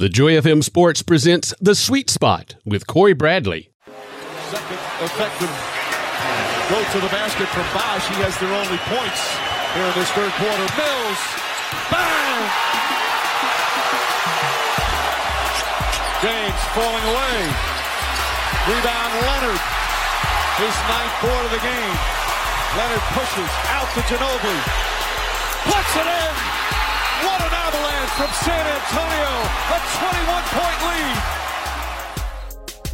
The Joy FM Sports presents The Sweet Spot with Cory Bradley. Second effective go to the basket from Bosh. He has their only points here in this third quarter. Mills, bang! James falling away. Rebound Leonard. His ninth board of the game. Leonard pushes out to Ginobili. Puts it in. What an avalanche from San Antonio. A 21 point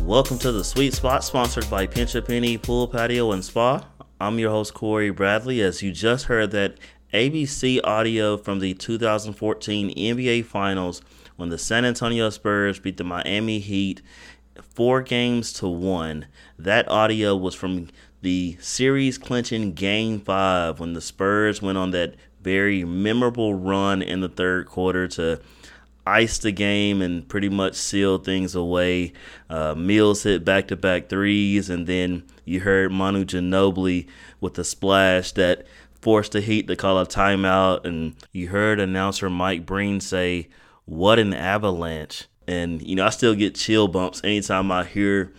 lead. Welcome to the Sweet Spot, sponsored by Pinch a Penny Pool Patio and Spa. I'm your host, Cory Bradley. As you just heard that ABC audio from the 2014 NBA Finals when the San Antonio Spurs beat the Miami Heat four games to one. That audio was from the series clinching game five when the Spurs went on that very memorable run in the third quarter to ice the game and pretty much seal things away. Uh, Mills hit back to back threes, and then you heard Manu Ginobili with a splash that forced the Heat to call a timeout. And you heard announcer Mike Breen say, What an avalanche. And, you know, I still get chill bumps anytime I hear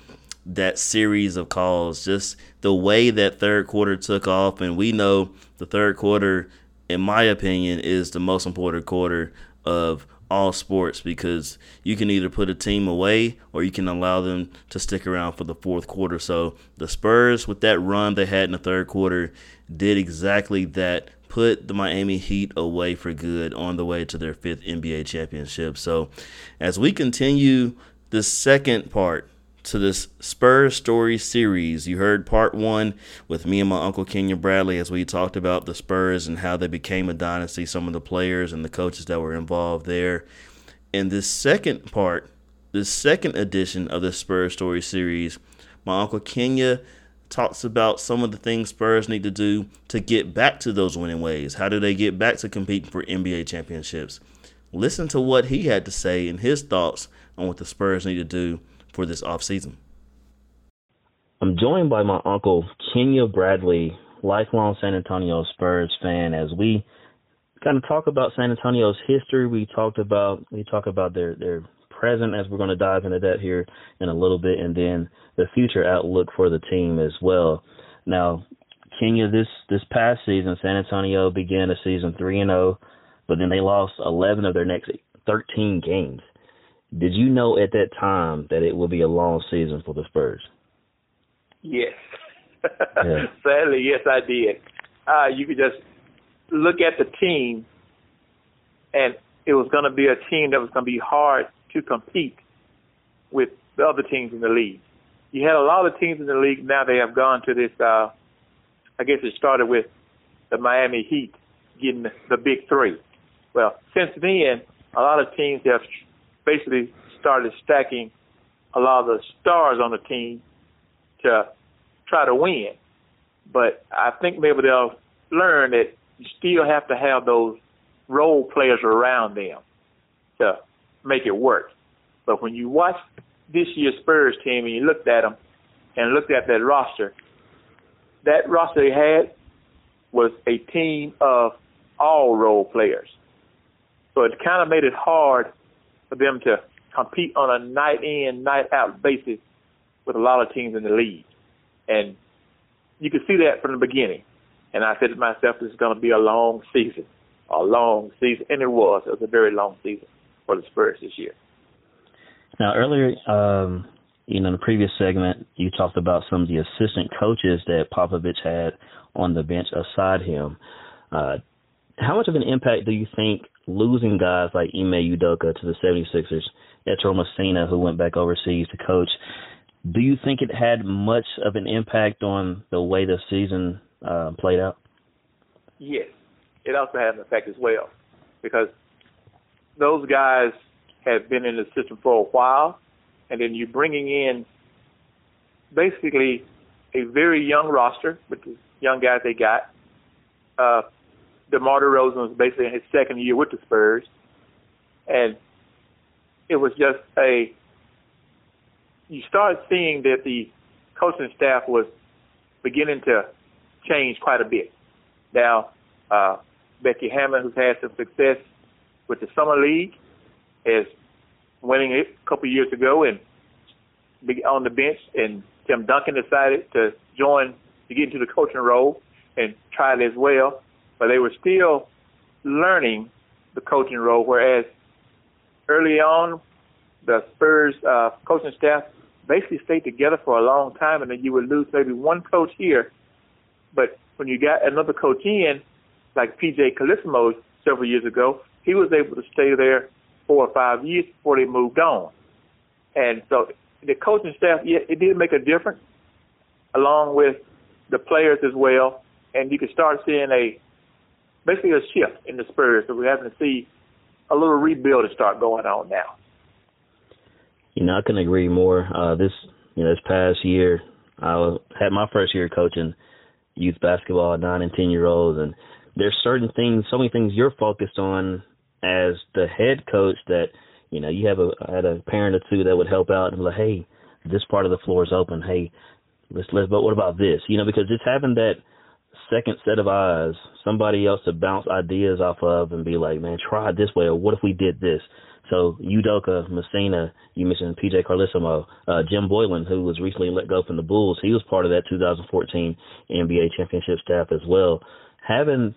that series of calls. Just the way that third quarter took off. And we know the third quarter in my opinion, is the most important quarter of all sports because you can either put a team away or you can allow them to stick around for the fourth quarter. So the Spurs, with that run they had in the third quarter, did exactly that. Put the Miami Heat away for good on the way to their fifth NBA championship. So, as we continue the second part to this Spurs Story series. You heard part one with me and my Uncle Kenya Bradley as we talked about the Spurs and how they became a dynasty, some of the players and the coaches that were involved there. In this second part, this second edition of the Spurs Story series, my Uncle Kenya talks about some of the things Spurs need to do to get back to those winning ways. How do they get back to competing for NBA championships? Listen to what he had to say and his thoughts on what the Spurs need to do for this offseason. I'm joined by my uncle, Kenya Bradley, lifelong San Antonio Spurs fan, as we kind of talk about San Antonio's history. We talked about we talk about their their present as we're going to dive into that here in a little bit, and then the future outlook for the team as well. Now, Kenya, this this past season, San Antonio began a season three and zero, oh, but then they lost 11 of their next 13 games. Did you know at that time that it would be a long season for the Spurs? Yes. Yeah. Sadly, yes, I did. Uh, you could just look at the team, and it was going to be a team that was going to be hard to compete with the other teams in the league. You had a lot of teams in the league. Now they have gone to this. Uh, I guess it started with the Miami Heat getting the big three. Well, since then, a lot of teams have basically started stacking a lot of the stars on the team to try to win. But I think maybe they'll learn that you still have to have those role players around them to make it work. But when you watch this year's Spurs team and you looked at them and looked at that roster, that roster they had was a team of all role players. So it kind of made it hard for them to compete on a night in, night out basis with a lot of teams in the league. And you could see that from the beginning. And I said to myself, this is going to be a long season, a long season. And it was. It was a very long season for the Spurs this year. Now, earlier, um, you know, in the previous segment, you talked about some of the assistant coaches that Popovich had on the bench aside him. Uh, how much of an impact do you think losing guys like Ime Udoka to the 76ers, Ettore Messina, who went back overseas to coach, do you think it had much of an impact on the way the season uh, played out? Yes, it also had an effect as well because those guys have been in the system for a while, and then you're bringing in basically a very young roster with the young guys they got. Uh, DeMar DeRozan was basically in his second year with the Spurs, and it was just a. You started seeing that the coaching staff was beginning to change quite a bit. Now, uh, Becky Hammon, who's had some success with the summer league, has winning it a couple years ago and on the bench, and Tim Duncan decided to join to get into the coaching role and try it as well. But they were still learning the coaching role, whereas early on, the Spurs uh, coaching staff basically stayed together for a long time, and then you would lose maybe one coach here. But when you got another coach in, like PJ Carlesimo several years ago, he was able to stay there four or five years before they moved on. And so the coaching staff, yeah, it did make a difference, along with the players as well. And you could start seeing a basically a shift in the Spurs. So we're having to see a little rebuild to start going on now. You know, I couldn't agree more. Uh, this you know, this past year, I had my first year coaching youth basketball, nine and ten year olds, and there's certain things, so many things you're focused on as the head coach that you know you have a had a parent or two that would help out and be like, hey, this part of the floor is open. Hey, let's let's. But what about this? You know, because it's having that second set of eyes, somebody else to bounce ideas off of and be like, man, try it this way, or what if we did this? So Udoka, Messina, you mentioned PJ Carlesimo, uh, Jim Boylan, who was recently let go from the Bulls, he was part of that 2014 NBA championship staff as well. Having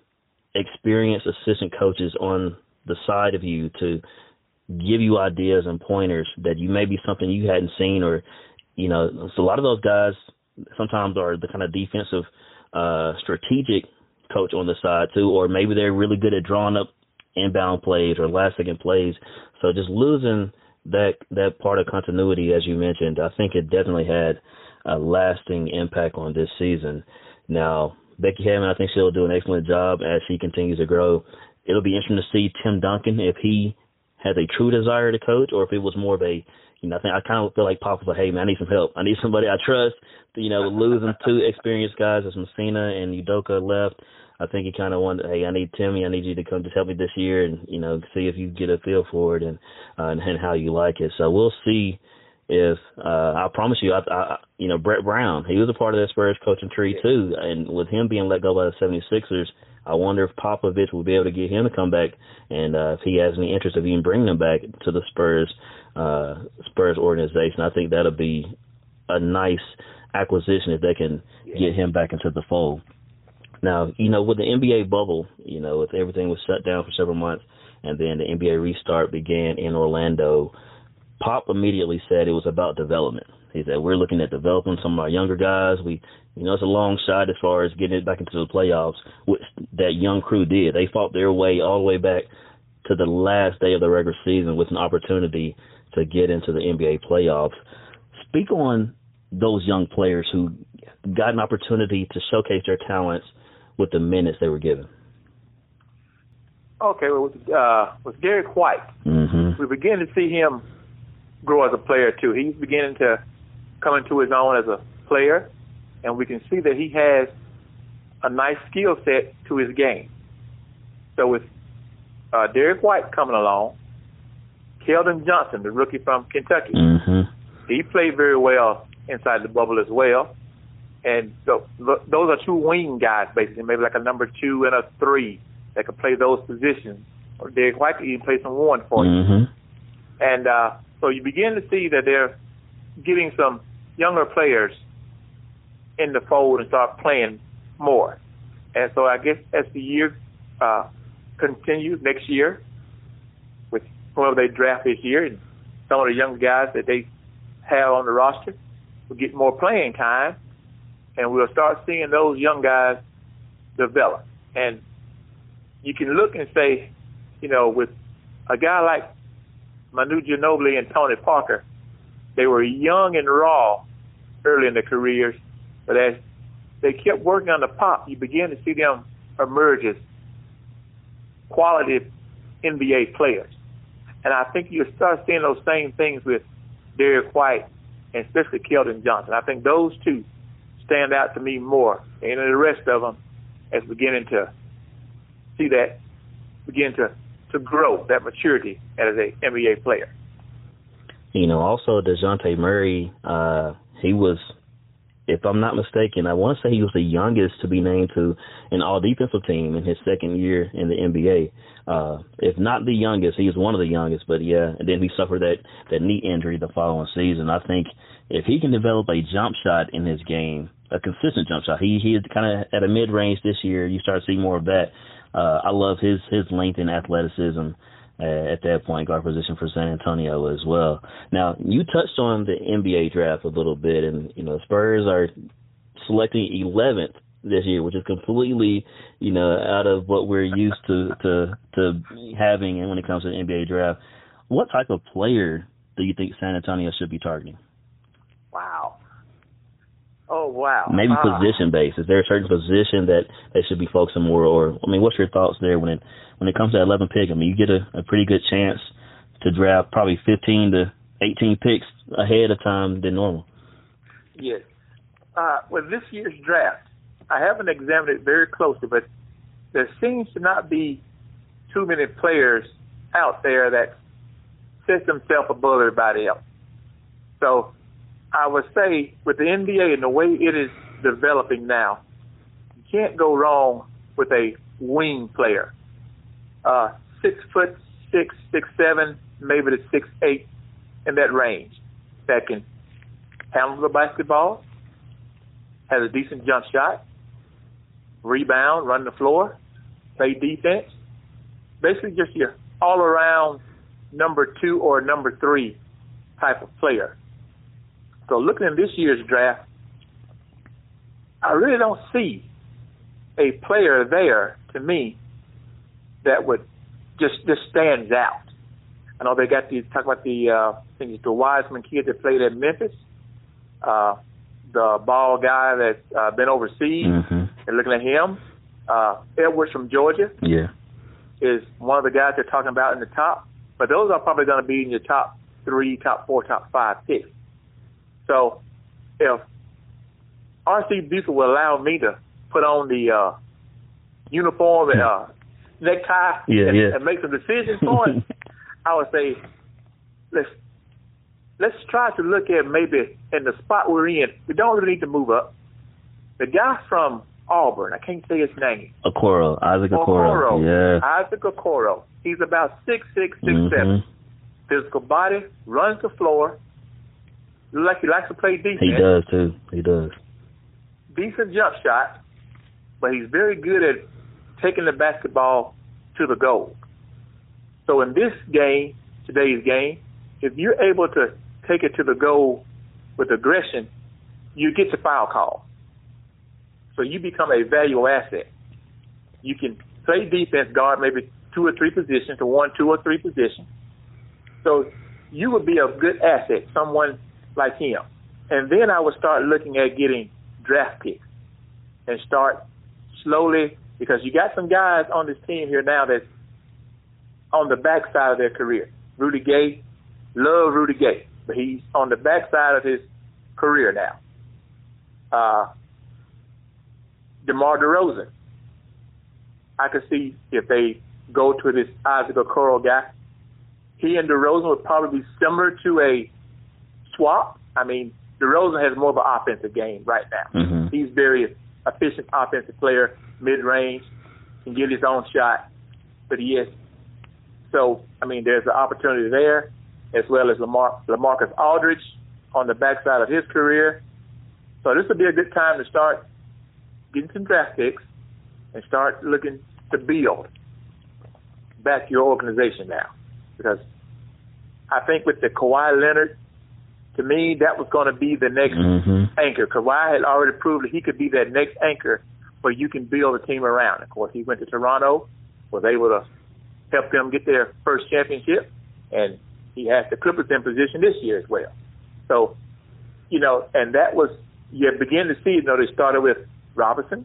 experienced assistant coaches on the side of you to give you ideas and pointers that you may be something you hadn't seen or you know so a lot of those guys sometimes are the kind of defensive uh strategic coach on the side too or maybe they're really good at drawing up inbound plays or last second plays. So just losing that that part of continuity as you mentioned i think it definitely had a lasting impact on this season. Now becky hammon i think she'll do an excellent job as she continues to grow. It'll be interesting to see tim duncan if he has a true desire to coach, or if it was more of a, you know, I think I kind of feel like Pop was like, hey man, I need some help. I need somebody I trust. You know, losing two experienced guys as Messina and Udoka left. I think he kind of wanted, hey, I need Timmy, I need you to come just help me this year, and you know, see if you get a feel for it and uh, and, and how you like it. So we'll see if uh I promise you, I, I you know Brett Brown, he was a part of that Spurs coaching tree too, and with him being let go by the 76ers, I wonder if Popovich will be able to get him to come back, and uh, if he has any interest of even bringing him back to the Spurs uh, Spurs organization. I think that'll be a nice acquisition if they can get him back into the fold. Now, you know, with the NBA bubble, you know, if everything was shut down for several months, and then the NBA restart began in Orlando, Pop immediately said it was about development. He said we're looking at developing some of our younger guys. We, you know, it's a long shot as far as getting it back into the playoffs, which that young crew did. They fought their way all the way back to the last day of the regular season with an opportunity to get into the NBA playoffs. Speak on those young players who got an opportunity to showcase their talents with the minutes they were given. Okay, well, with, uh, with Derrick White, mm-hmm. we begin to see him grow as a player too. He's beginning to come into his own as a player, and we can see that he has a nice skill set to his game. So with uh, Derrick White coming along, Keldon Johnson, the rookie from Kentucky, mm-hmm. he played very well inside the bubble as well. And so those are two wing guys, basically, maybe like a number two and a three that could play those positions. Or Derrick White could even play some one for you. Mm-hmm. And uh, so you begin to see that they're getting some younger players in the fold and start playing more. And so I guess as the year uh, continues next year, with whoever they draft this year, and some of the young guys that they have on the roster will get more playing time, and we'll start seeing those young guys develop. And you can look and say, you know, with a guy like Manu Ginobili and Tony Parker, they were young and raw early in their careers, but as they kept working on the pop, you begin to see them emerge as quality NBA players. And I think you start seeing those same things with Derrick White and especially Keldon Johnson. I think those two stand out to me more, and the rest of them is beginning to see that begin to to grow that maturity as a NBA player. You know, also Dejounte Murray, uh, he was if I'm not mistaken, I want to say he was the youngest to be named to an all defensive team in his second year in the NBA. Uh, if not the youngest, he was one of the youngest, but yeah, and then he suffered that, that knee injury the following season. I think if he can develop a jump shot in his game, a consistent jump shot, he, he is kind of at a mid range this year. You start seeing more of that. Uh, I love his, his length and athleticism at that point guard position for San Antonio as well. Now, you touched on the NBA draft a little bit, and you know Spurs are selecting 11th this year, which is completely you know out of what we're used to to to having when it comes to the NBA draft. What type of player do you think San Antonio should be targeting? Oh wow. Maybe uh, position based. Is there a certain position that they should be focusing more? Or I mean, what's your thoughts there when it when it comes to that 11 pick? I mean, you get a, a pretty good chance to draft probably 15 to 18 picks ahead of time than normal. Yes. Uh, with this year's draft, I haven't examined it very closely, but there seems to not be too many players out there that set themselves above everybody else. So I would say with the NBA and the way it is developing now, you can't go wrong with a wing player. Uh, six foot six, six seven, maybe to six eight, in that range, that can handle the basketball, has a decent jump shot, rebound, run the floor, play defense. Basically, just your all around number two or number three type of player. So looking at this year's draft, I really don't see a player there to me that would just just stands out. I know they got these talk about the uh, I think it's the Wiseman kid that played at Memphis, uh, the ball guy that's uh, been overseas. Mm-hmm. And looking at him, uh, Edwards from Georgia, yeah, is one of the guys they're talking about in the top. But those are probably going to be in your top three, top four, top five picks. So if RC Buford will allow me to put on the uh, uniform and uh, necktie yeah, and, yeah. and make some decisions for it, I would say let's let's try to look at maybe in the spot we're in. We don't really need to move up. The guy from Auburn, I can't say his name. Okoro, Isaac Okoro. Yeah. Isaac Okoro. He's about six six, six mm-hmm. seven. Physical body, runs the floor, like he likes to play defense. He does too. He does. Decent jump shot, but he's very good at taking the basketball to the goal. So in this game, today's game, if you're able to take it to the goal with aggression, you get the foul call. So you become a valuable asset. You can play defense guard maybe two or three positions to one, two or three positions. So you would be a good asset, someone like him. And then I would start looking at getting draft picks and start slowly because you got some guys on this team here now that's on the backside of their career. Rudy Gay, love Rudy Gay, but he's on the backside of his career now. Uh, DeMar DeRozan. I could see if they go to this Isaac Okoro guy, he and DeRozan would probably be similar to a swap. I mean, DeRozan has more of an offensive game right now. Mm-hmm. He's very efficient offensive player, mid range, can get his own shot, but he is. So, I mean, there's an opportunity there, as well as Lamar, LaMarcus Aldridge on the backside of his career. So this would be a good time to start getting some draft picks and start looking to build back your organization now. Because I think with the Kawhi Leonard to me, that was going to be the next mm-hmm. anchor. Kawhi had already proved that he could be that next anchor where you can build a team around. Of course, he went to Toronto, was able to help them get their first championship, and he has the Clippers in position this year as well. So, you know, and that was you begin to see. You know, they started with Robinson,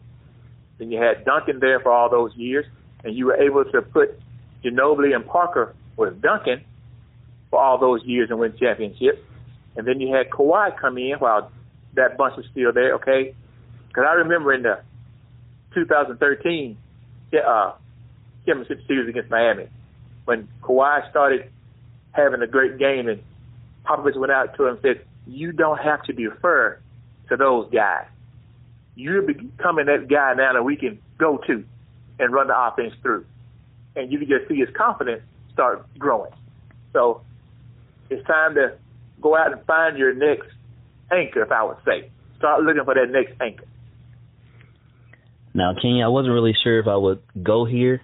then you had Duncan there for all those years, and you were able to put Ginobili and Parker with Duncan for all those years and win championships. And then you had Kawhi come in while that bunch was still there, okay? Because I remember in the 2013 uh, championship series against Miami when Kawhi started having a great game and Popovich went out to him and said, you don't have to defer to those guys. You're becoming that guy now that we can go to and run the offense through. And you can just see his confidence start growing. So it's time to go out and find your next anchor, if I would say. Start looking for that next anchor. Now, Kenya, I wasn't really sure if I would go here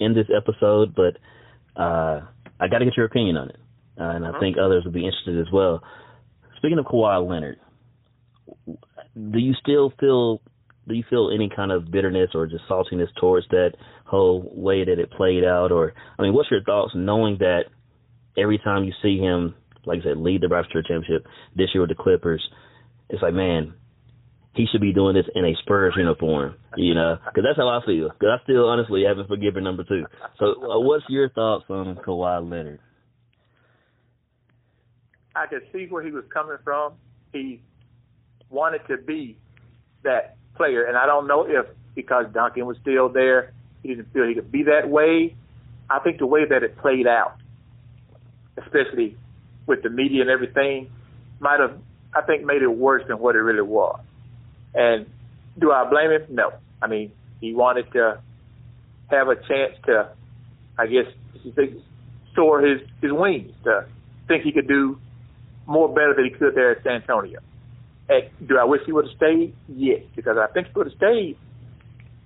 in this episode, but uh, I got to get your opinion on it, uh, and I uh-huh. think others would be interested as well. Speaking of Kawhi Leonard, do you still feel do you feel any kind of bitterness or just saltiness towards that whole way that it played out? Or I mean, what's your thoughts knowing that every time you see him, like I said, lead the Raptors championship this year with the Clippers, it's like, man, he should be doing this in a Spurs uniform, you know, because that's how I feel. Because I still honestly haven't forgiven number two. So, uh, what's your thoughts on Kawhi Leonard? I could see where he was coming from. He wanted to be that player, and I don't know if because Duncan was still there, he didn't feel he could be that way. I think the way that it played out, especially with the media and everything, might have I think made it worse than what it really was. And do I blame him? No. I mean, he wanted to have a chance to, I guess, soar his his wings, to think he could do more better than he could there at San Antonio. And do I wish he would have stayed? Yes, because I think he would have stayed.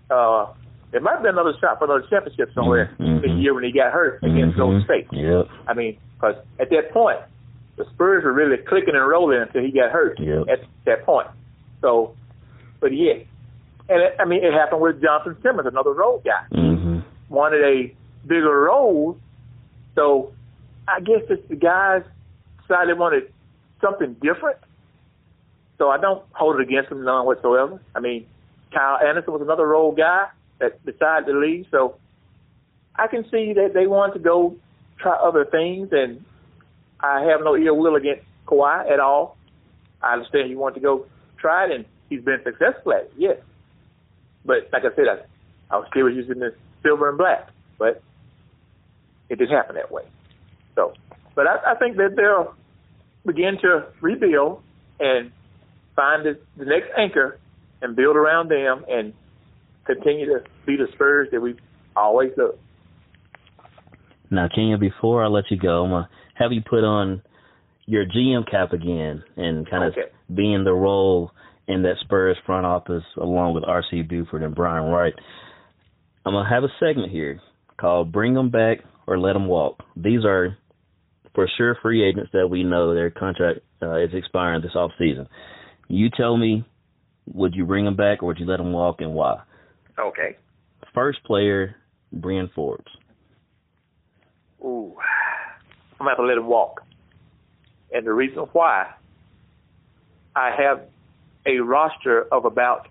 Uh, it might have been another shot for another championship somewhere mm-hmm. the year when he got hurt against mm-hmm. Golden State. Yep. I mean, because at that point, the Spurs were really clicking and rolling until he got hurt yep. at that point. So but yeah, and it, I mean, it happened with Jonathan Simmons, another role guy. Mm-hmm. Wanted a bigger role, so I guess it's the guys decided they wanted something different. So I don't hold it against them none whatsoever. I mean, Kyle Anderson was another role guy that decided to leave, so I can see that they wanted to go try other things, and I have no ill will against Kawhi at all. I understand he wanted to go try it, and he's been successful at it, yes. But like I said, I, I was still using the silver and black, but it didn't happen that way. So, but I, I think that they'll begin to rebuild and find the, the next anchor and build around them and continue to be the Spurs that we've always loved. Now, Kenya, before I let you go, I'm gonna have you put on your GM cap again and kind okay. of be in the role in that Spurs front office along with R.C. Buford and Brian Wright. I'm going to have a segment here called Bring Them Back or Let Them Walk. These are for sure free agents that we know their contract uh, is expiring this off season. You tell me, would you bring them back or would you let them walk and why? Okay. First player, Bryn Forbes. Ooh, I'm to have to let him walk. And the reason why, I have a roster of about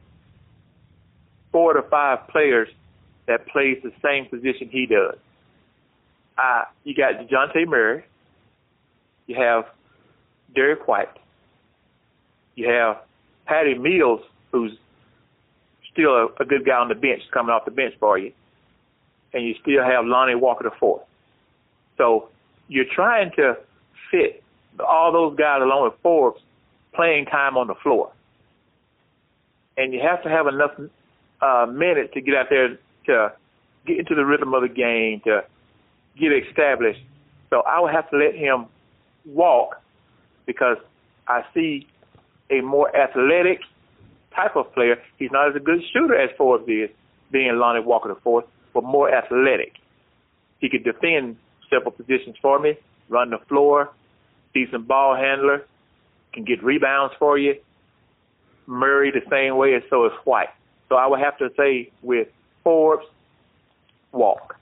four to five players that plays the same position he does. Uh, you got DeJounte Murray. You have Derrick White. You have Patty Mills, who's still a, a good guy on the bench, coming off the bench for you. And you still have Lonnie Walker the fourth. So you're trying to fit all those guys along with Forbes playing time on the floor and you have to have enough uh, minutes to get out there to get into the rhythm of the game to get established. So I would have to let him walk because I see a more athletic type of player. He's not as a good shooter as Forbes is, being Lonnie Walker the fourth, but more athletic. He could defend several positions for me, run the floor, decent ball handler, can get rebounds for you, Murray the same way, and so is White. So I would have to say with Forbes, Walk.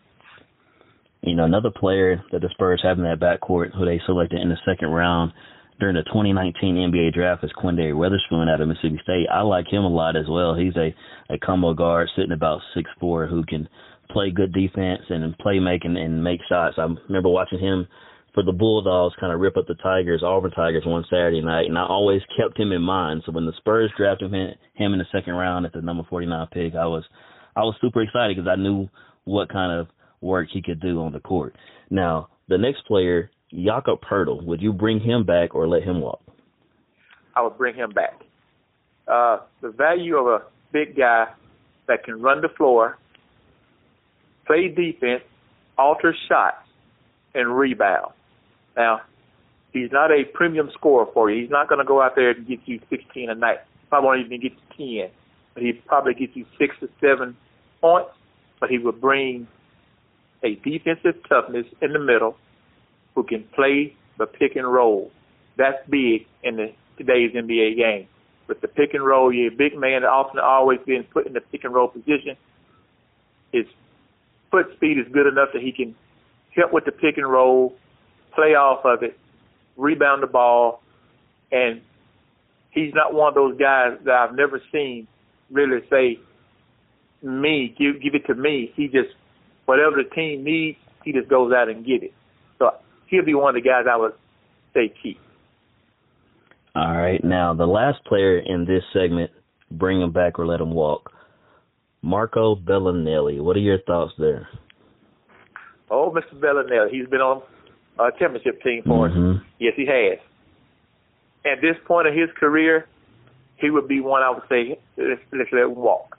You know, another player that the Spurs have in that backcourt who they selected in the second round during the 2019 NBA draft is Quinndary Weatherspoon out of Mississippi State. I like him a lot as well. He's a, a combo guard sitting about six four who can play good defense and play making and make shots. I remember watching him for the Bulldogs kind of rip up the Tigers, Auburn Tigers, one Saturday night, and I always kept him in mind. So when the Spurs drafted him, him in the second round at the number 49 pick, I was I was super excited because I knew what kind of work he could do on the court. Now the next player, Jakob Poeltl, would you bring him back or let him walk? I would bring him back. uh, the value of a big guy that can run the floor, play defense, alter shots, and rebound. Now, he's not a premium scorer for you. He's not going to go out there and get you 16 a night. Probably won't even get you 10. But he probably get you six or seven points. But he will bring a defensive toughness in the middle who can play the pick and roll. That's big in the today's NBA game. With the pick and roll, you're a big man that often always being put in the pick and roll position. His foot speed is good enough that he can help with the pick and roll, play off of it, rebound the ball, and he's not one of those guys that I've never seen really say, "Me, give give it to me." He just whatever the team needs, he just goes out and get it. So he'll be one of the guys I would say keep. All right. Now the last player in this segment, bring him back or let him walk. Marco Belinelli. What are your thoughts there? Oh, Mr. Belinelli. He's been on a championship team for mm-hmm. us. Yes, he has. At this point of his career, he would be one I would say let's, let's let him walk.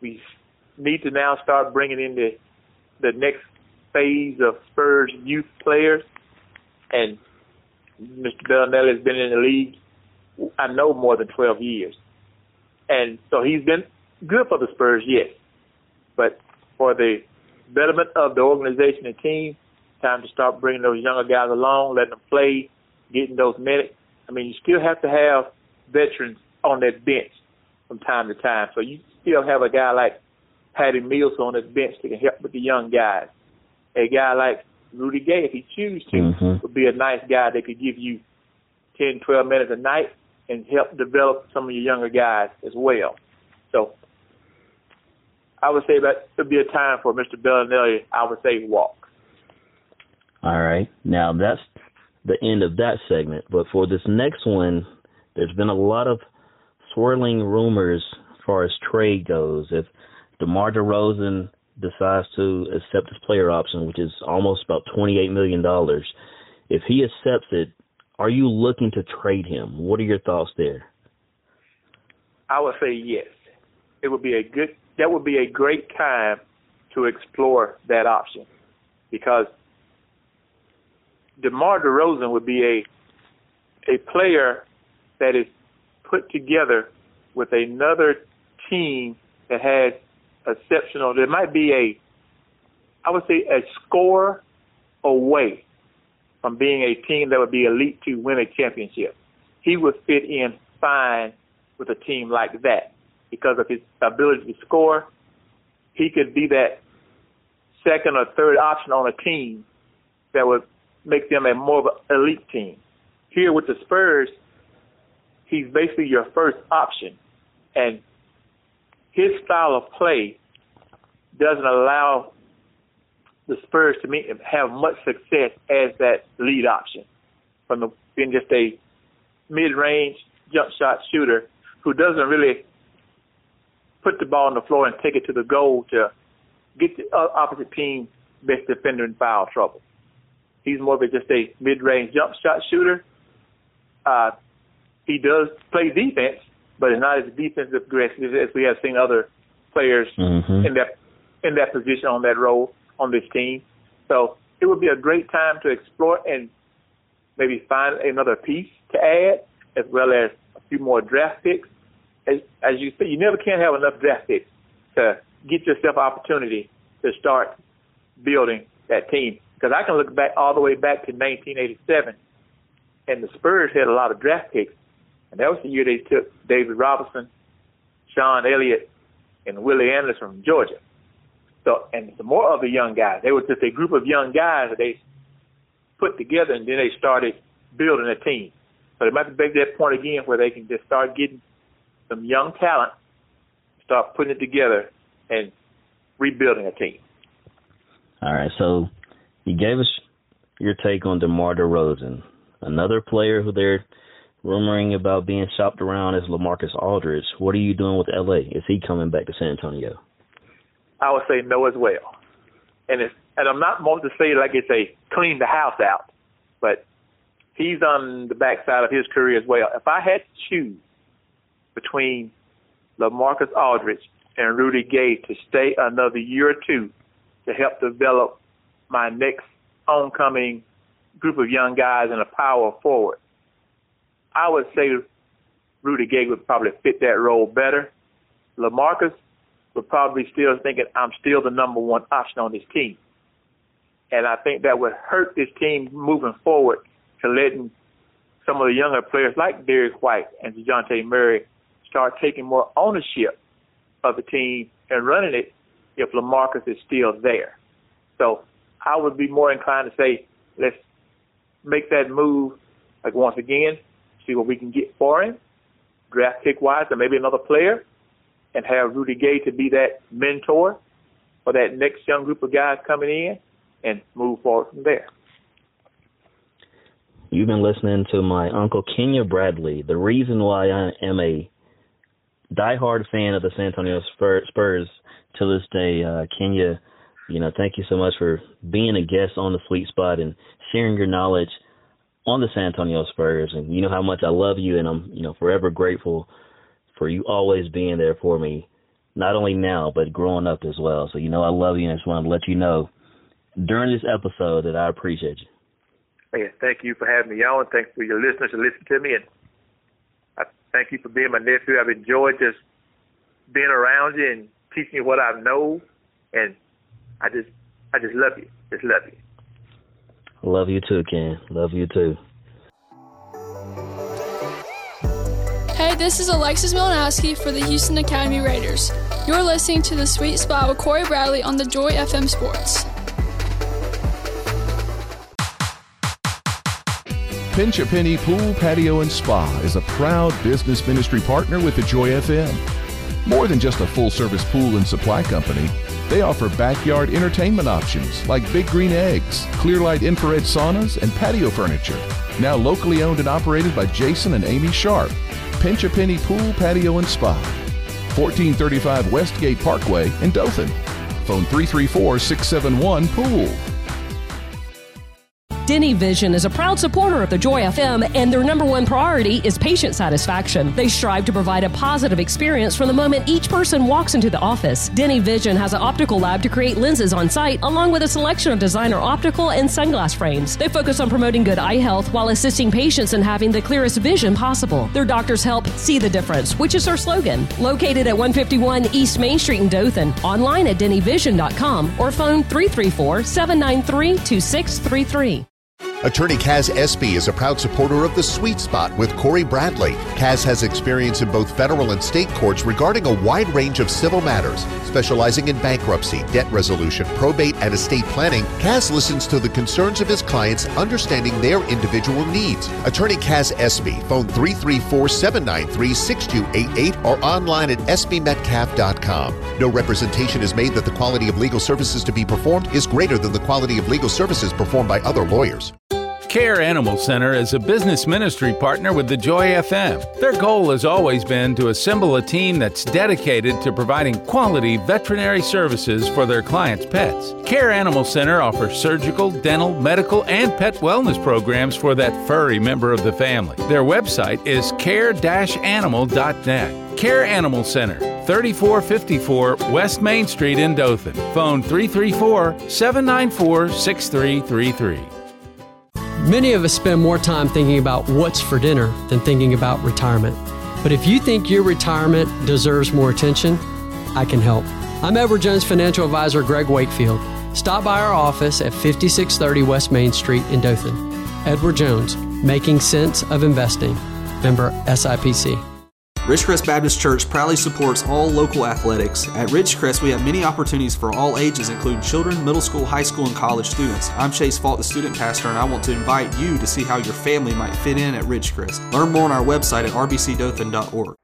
We need to now start bringing in the the next phase of Spurs youth players, and Mr. Belinelli has been in the league, I know more than 12 years, and so he's been good for the Spurs, yes, but for the betterment of the organization and team, time to start bringing those younger guys along, letting them play, getting those minutes. I mean, you still have to have veterans on that bench from time to time. So you still have a guy like Patty Mills on that bench that can help with the young guys. A guy like Rudy Gay, if he chooses to, mm-hmm. would be a nice guy that could give you 10, 12 minutes a night and help develop some of your younger guys as well. So I would say that would be a time for Mr. Belinelli, I would say walk. All right. Now that's the end of that segment. But for this next one, there's been a lot of swirling rumors as far as trade goes. If DeMar DeRozan decides to accept his player option, which is almost about $28 million, if he accepts it, are you looking to trade him? What are your thoughts there? I would say yes. It would be a good that would be a great time to explore that option because DeMar DeRozan would be a a player that is put together with another team that has exceptional. There might be a, I would say, a score away from being a team that would be elite to win a championship. He would fit in fine with a team like that because of his ability to score. He could be that second or third option on a team that would make them a more of an elite team. Here with the Spurs, he's basically your first option. And his style of play doesn't allow the Spurs to meet, have much success as that lead option from the, being just a mid-range jump shot shooter who doesn't really put the ball on the floor and take it to the goal to get the opposite team best defender in foul trouble. He's more of a, just a mid-range jump shot shooter. Uh, he does play defense, but it's not as defensive aggressive as we have seen other players mm-hmm. in that in that position on that role on this team. So it would be a great time to explore and maybe find another piece to add, as well as a few more draft picks. As, as you say, you never can have enough draft picks to get yourself opportunity to start building that team. Because I can look back all the way back to 1987, and the Spurs had a lot of draft picks, and that was the year they took David Robinson, Sean Elliott, and Willie Anderson from Georgia. So, and some more other young guys. They were just a group of young guys that they put together, and then they started building a team. So they might be back to that point again where they can just start getting some young talent, start putting it together, and rebuilding a team. All right. So you gave us your take on DeMar DeRozan, another player who they're rumoring about being shopped around is LaMarcus Aldridge. What are you doing with LA? Is he coming back to San Antonio? I would say no as well. And it's and I'm not more to say like it's a clean the house out, but he's on the backside of his career as well. If I had to choose between LaMarcus Aldridge and Rudy Gay to stay another year or two to help develop my next oncoming group of young guys in a power forward. I would say Rudy Gay would probably fit that role better. LaMarcus would probably still thinking I'm still the number one option on this team. And I think that would hurt this team moving forward to letting some of the younger players like Derrick White and DeJounte Murray start taking more ownership of the team and running it if LaMarcus is still there. So I would be more inclined to say, let's make that move, like once again, see what we can get for him, draft pick wise, or maybe another player, and have Rudy Gay to be that mentor for that next young group of guys coming in and move forward from there. You've been listening to my uncle Kenya Bradley. The reason why I am a diehard fan of the San Antonio Spurs to this day, uh, Kenya, you know, thank you so much for being a guest on the Sweet Spot and sharing your knowledge on the San Antonio Spurs. And you know how much I love you, and I'm, you know, forever grateful for you always being there for me, not only now but growing up as well. So you know I love you, and I just want to let you know during this episode that I appreciate you. Hey, thank you for having me on. Thanks for your listeners to listen to me, and thank you for being my nephew. I've enjoyed just being around you and teaching you what I know, and I just, I just love you. Just love you. Love you too, Ken. Love you too. Hey, this is Alexis Milanowski for the Houston Academy Raiders. You're listening to The Sweet Spot with Cory Bradley on the Joy FM Sports. Pinch a Penny Pool, Patio, and Spa is a proud business ministry partner with the Joy FM. More than just a full service pool and supply company, they offer backyard entertainment options like Big Green Eggs, Clearlight infrared saunas, and patio furniture. Now locally owned and operated by Jason and Amy Sharp. Pinch a Penny Pool, Patio, and Spa. 1435 Westgate Parkway in Dothan. Phone 334 671 Pool. Denny Vision is a proud supporter of the Joy FM, and their number one priority is patient satisfaction. They strive to provide a positive experience from the moment each person walks into the office. Denny Vision has an optical lab to create lenses on site, along with a selection of designer optical and sunglass frames. They focus on promoting good eye health while assisting patients in having the clearest vision possible. Their doctors help see the difference, which is their slogan. Located at 151 East Main Street in Dothan, online at dennyvision.com or phone 334 793 2633. Attorney Kaz Espy is a proud supporter of the Sweet Spot with Cory Bradley. Kaz has experience in both federal and state courts regarding a wide range of civil matters, specializing in bankruptcy, debt resolution, probate, and estate planning. Kaz listens to the concerns of his clients, understanding their individual needs. Attorney Kaz Espy, phone 334-793-6288 or online at espymetcalf.com. No representation is made that the quality of legal services to be performed is greater than the quality of legal services performed by other lawyers. Care Animal Center is a business ministry partner with the Joy FM. Their goal has always been to assemble a team that's dedicated to providing quality veterinary services for their clients' pets. Care Animal Center offers surgical, dental, medical, and pet wellness programs for that furry member of the family. Their website is care-animal.net. Care Animal Center, 3454 West Main Street in Dothan. Phone 334 794 6333. Many of us spend more time thinking about what's for dinner than thinking about retirement. But if you think your retirement deserves more attention, I can help. I'm Edward Jones financial advisor Greg Wakefield. Stop by our office at 5630 West Main Street in Dothan. Edward Jones, making sense of investing. Member SIPC. Ridgecrest Baptist Church proudly supports all local athletics. At Ridgecrest, we have many opportunities for all ages, including children, middle school, high school, and college students. I'm Chase Fault, the student pastor, and I want to invite you to see how your family might fit in at Ridgecrest. Learn more on our website at rbcdothan.org.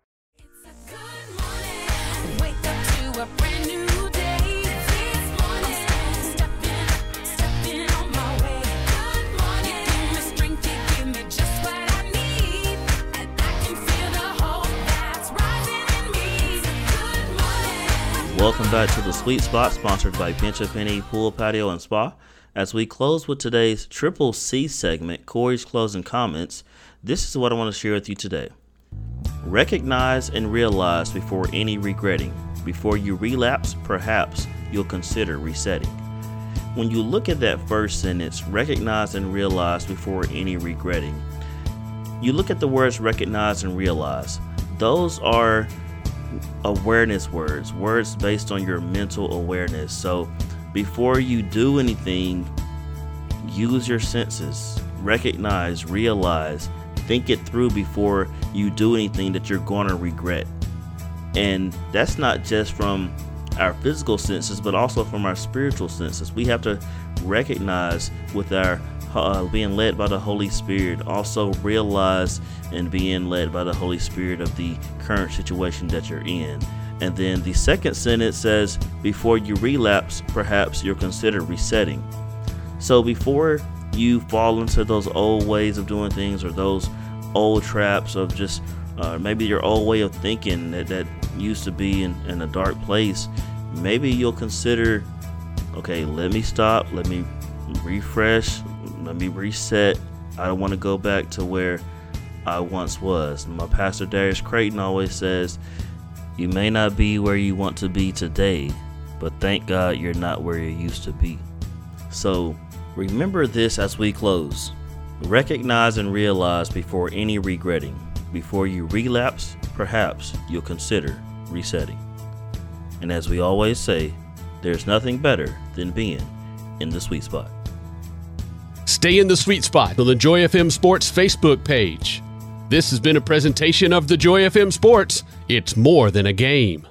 Welcome back to the Sweet Spot, sponsored by Pinch a Penny Pool, Patio, and Spa. As we close with today's Triple C segment, Cory's closing comments, this is what I want to share with you today. Recognize and realize before any regretting. Before you relapse, perhaps you'll consider resetting. When you look at that first sentence, recognize and realize before any regretting, you look at the words recognize and realize. Those are awareness words, words based on your mental awareness. So before you do anything, use your senses, recognize, realize, think it through before you do anything that you're going to regret. And that's not just from our physical senses, but also from our spiritual senses. We have to recognize with our uh, being led by the Holy Spirit, also realize and being led by the Holy Spirit of the current situation that you're in. And then the second sentence says, before you relapse, perhaps you'll consider resetting. So before you fall into those old ways of doing things or those old traps of just uh, maybe your old way of thinking that, that used to be in, in a dark place, maybe you'll consider okay, let me stop, let me refresh, let me reset. I don't want to go back to where I once was. My pastor Darius Creighton always says, You may not be where you want to be today, but thank God you're not where you used to be. So remember this as we close. Recognize and realize before any regretting. Before you relapse, perhaps you'll consider resetting. And as we always say, there's nothing better than being in the sweet spot. Stay in the sweet spot on the Joy FM Sports Facebook page. This has been a presentation of the Joy FM Sports. It's more than a game.